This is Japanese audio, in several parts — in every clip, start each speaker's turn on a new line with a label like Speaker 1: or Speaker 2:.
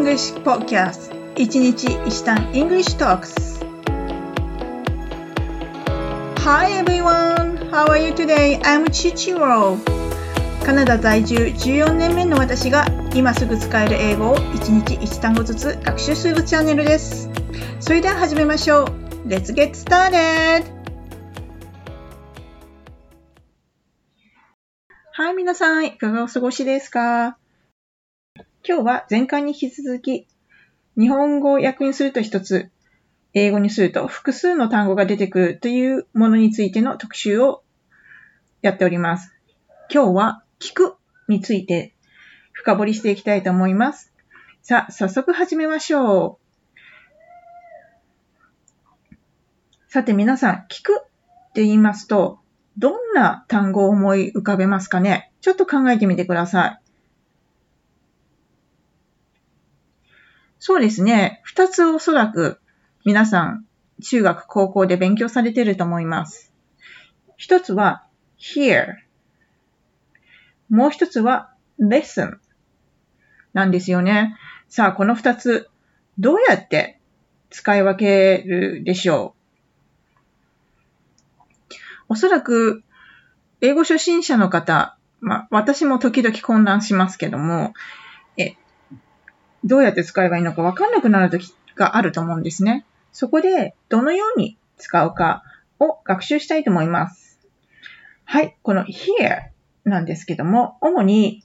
Speaker 1: English Podcast 一日一単 English Talks Hi everyone! How are you today? I'm Chichiro カナダ在住14年目の私が今すぐ使える英語を一日一単語ずつ学習するチャンネルですそれでは始めましょう Let's get started! はい、皆さん、いかがお過ごしですか今日は前回に引き続き、日本語を訳にすると一つ、英語にすると複数の単語が出てくるというものについての特集をやっております。今日は聞くについて深掘りしていきたいと思います。さあ、早速始めましょう。さて皆さん、聞くって言いますと、どんな単語を思い浮かべますかね？ちょっと考えてみてください。そうですね。二つおそらく皆さん中学、高校で勉強されていると思います。一つは hear。もう一つは listen なんですよね。さあ、この二つどうやって使い分けるでしょう？おそらく英語初心者の方、まあ、私も時々混乱しますけども、どうやって使えばいいのかわかんなくなる時があると思うんですね。そこで、どのように使うかを学習したいと思います。はい、この hear なんですけども、主に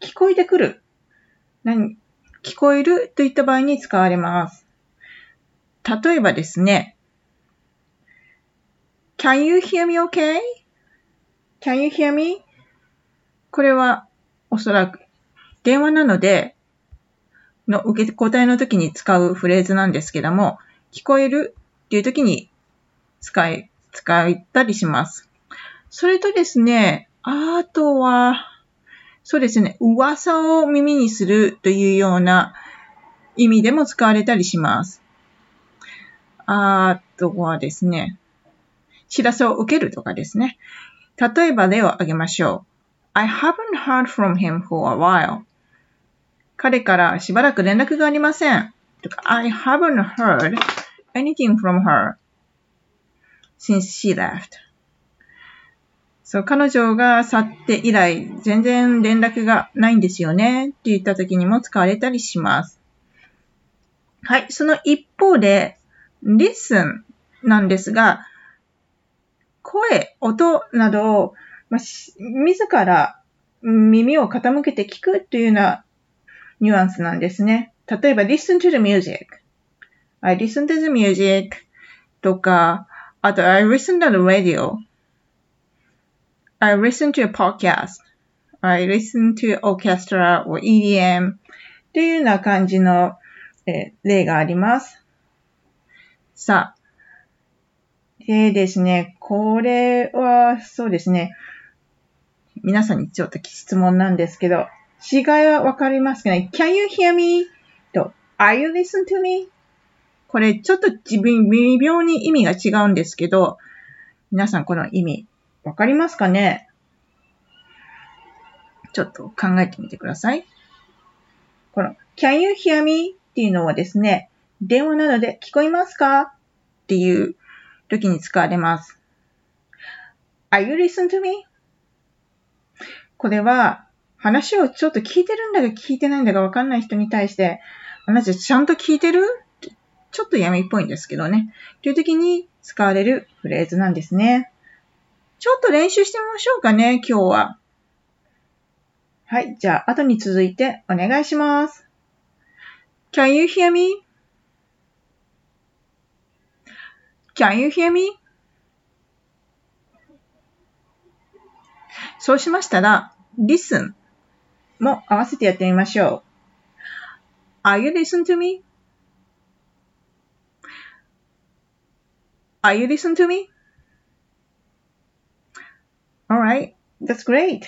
Speaker 1: 聞こえてくる。何聞こえるといった場合に使われます。例えばですね、Can you hear me okay?Can you hear me? これはおそらく電話なのでの受け答えの時に使うフレーズなんですけども、聞こえるっていう時に使い、使ったりします。それとですね、あとは、そうですね、噂を耳にするというような意味でも使われたりします。あとはですね、知らせを受けるとかですね。例えば例を挙げましょう。I haven't heard from him for a while. 彼からしばらく連絡がありません。とか、I haven't heard anything from her since she left. そう、彼女が去って以来、全然連絡がないんですよね。って言った時にも使われたりします。はい。その一方で、listen なんですが、声、音などを、まあ、自ら耳を傾けて聞くというようなニュアンスなんですね。例えば、listen to the music. I listen to the music とか、あと、I listen to the radio. I listen to a podcast. I listen to orchestra or EDM というような感じの、え例があります。さあ。でですね、これはそうですね。皆さんにちょっと質問なんですけど、違いはわかりますかね ?Can you hear me? と Are you listen to me? これちょっと自分微妙に意味が違うんですけど、皆さんこの意味わかりますかね？ちょっと考えてみてください。この Can you hear me? っていうのはですね、電話なので聞こえますか？っていう時に使われます。Are you listen to me? これは話をちょっと聞いてるんだか聞いてないんだかわかんない人に対して、あなたちゃんと聞いてる？ちょっと闇っぽいんですけどね。という時に使われるフレーズなんですね。ちょっと練習してみましょうかね、今日は。はい。じゃあ、後に続いてお願いします。Can you hear me?Can you hear me? そうしましたら、listen も合わせてやってみましょう。Are you listen to me? Are you listen to me? Alright, that's great.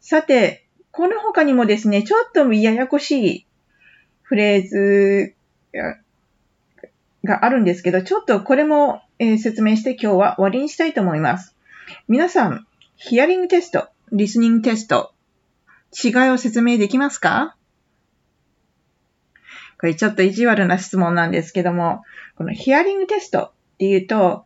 Speaker 1: さて、この他にもですね、ちょっとややこしいフレーズがあるんですけど、ちょっとこれも、説明して今日は終わりにしたいと思います。皆さん、ヒアリングテスト、リスニングテスト、違いを説明できますか？これちょっと意地悪な質問なんですけども、このヒアリングテストっていうと、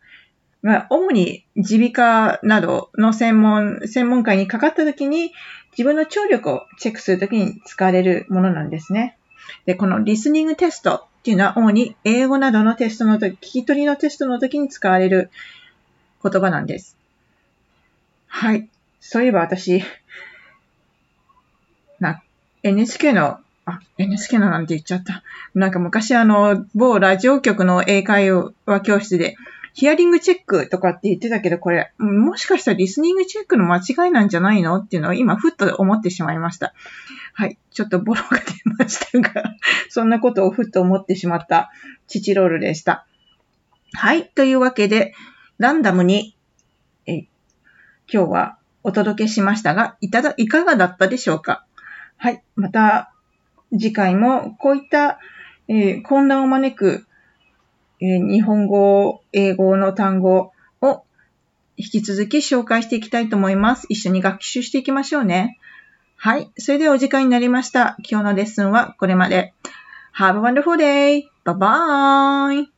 Speaker 1: まあ、主に耳鼻科などの専門、専門家にかかった時に自分の聴力をチェックするときに使われるものなんですね。で、このリスニングテストっていうのは主に英語などのテストの時、聞き取りのテストの時に使われる言葉なんです。はい。そういえば私、な、NHK の、あ、NHK のなんて言っちゃった。なんか昔あの、某ラジオ局の英会話教室で、ヒアリングチェックとかって言ってたけど、これ、もしかしたらリスニングチェックの間違いなんじゃないのっていうのを今、ふっと思ってしまいました。はい。ちょっとボロが出ましたが そんなことをふっと思ってしまったチチロールでした。はい。というわけで、ランダムに、え今日はお届けしましたが、いただ、いかがだったでしょうか？はい。また、次回もこういった、えー、混乱を招くえ日本語、英語の単語を引き続き紹介していきたいと思います。一緒に学習していきましょうね。はい。それではお時間になりました。今日のレッスンはこれまで。Have a wonderful day! Bye bye!